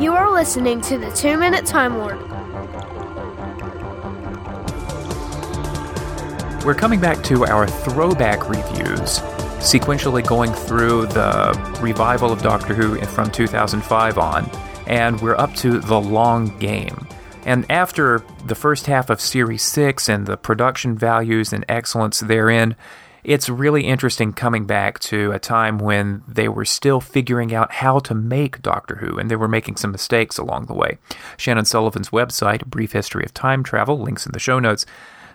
You are listening to the Two Minute Time Lord. We're coming back to our throwback reviews, sequentially going through the revival of Doctor Who from 2005 on, and we're up to The Long Game. And after the first half of Series 6 and the production values and excellence therein, it's really interesting coming back to a time when they were still figuring out how to make Doctor Who, and they were making some mistakes along the way. Shannon Sullivan's website, Brief History of Time Travel, links in the show notes,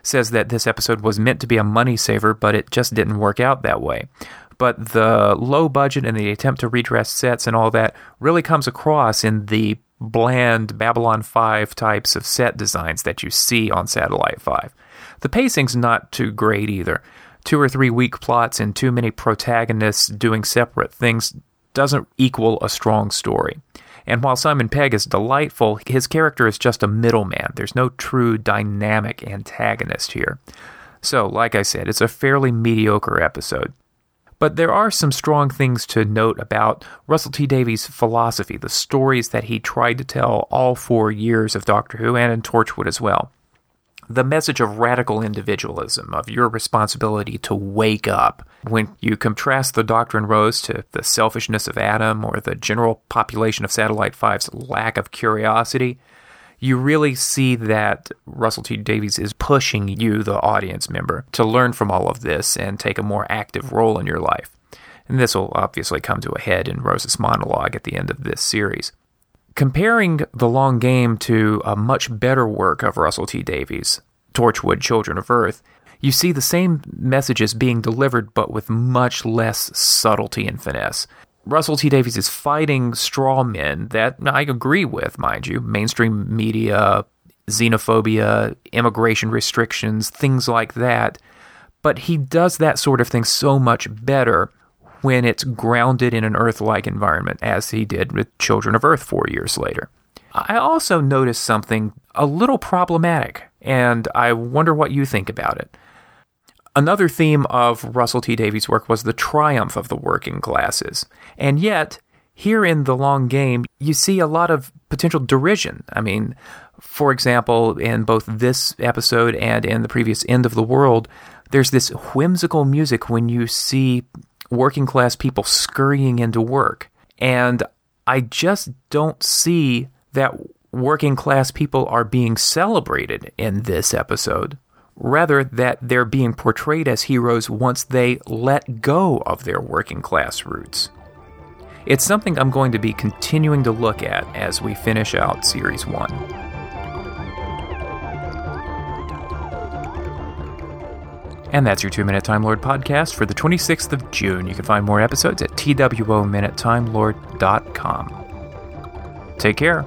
says that this episode was meant to be a money saver, but it just didn't work out that way. But the low budget and the attempt to redress sets and all that really comes across in the bland Babylon 5 types of set designs that you see on Satellite 5. The pacing's not too great either two or three weak plots and too many protagonists doing separate things doesn't equal a strong story. And while Simon Pegg is delightful, his character is just a middleman. There's no true dynamic antagonist here. So, like I said, it's a fairly mediocre episode. But there are some strong things to note about Russell T Davies' philosophy, the stories that he tried to tell all four years of Doctor Who and in Torchwood as well the message of radical individualism, of your responsibility to wake up. When you contrast the Doctor and Rose to the selfishness of Adam or the general population of Satellite 5's lack of curiosity, you really see that Russell T Davies is pushing you, the audience member, to learn from all of this and take a more active role in your life. And this will obviously come to a head in Rose's monologue at the end of this series. Comparing The Long Game to a much better work of Russell T Davies, Torchwood Children of Earth, you see the same messages being delivered but with much less subtlety and finesse. Russell T Davies is fighting straw men that I agree with, mind you, mainstream media, xenophobia, immigration restrictions, things like that. But he does that sort of thing so much better when it's grounded in an Earth like environment, as he did with Children of Earth four years later. I also noticed something a little problematic, and I wonder what you think about it. Another theme of Russell T Davies' work was the triumph of the working classes. And yet, here in The Long Game, you see a lot of potential derision. I mean, for example, in both this episode and in the previous End of the World, there's this whimsical music when you see working class people scurrying into work. And I just don't see that working class people are being celebrated in this episode. Rather, that they're being portrayed as heroes once they let go of their working class roots. It's something I'm going to be continuing to look at as we finish out Series 1. And that's your Two Minute Time Lord podcast for the 26th of June. You can find more episode at twominutetimelord.com. Take care.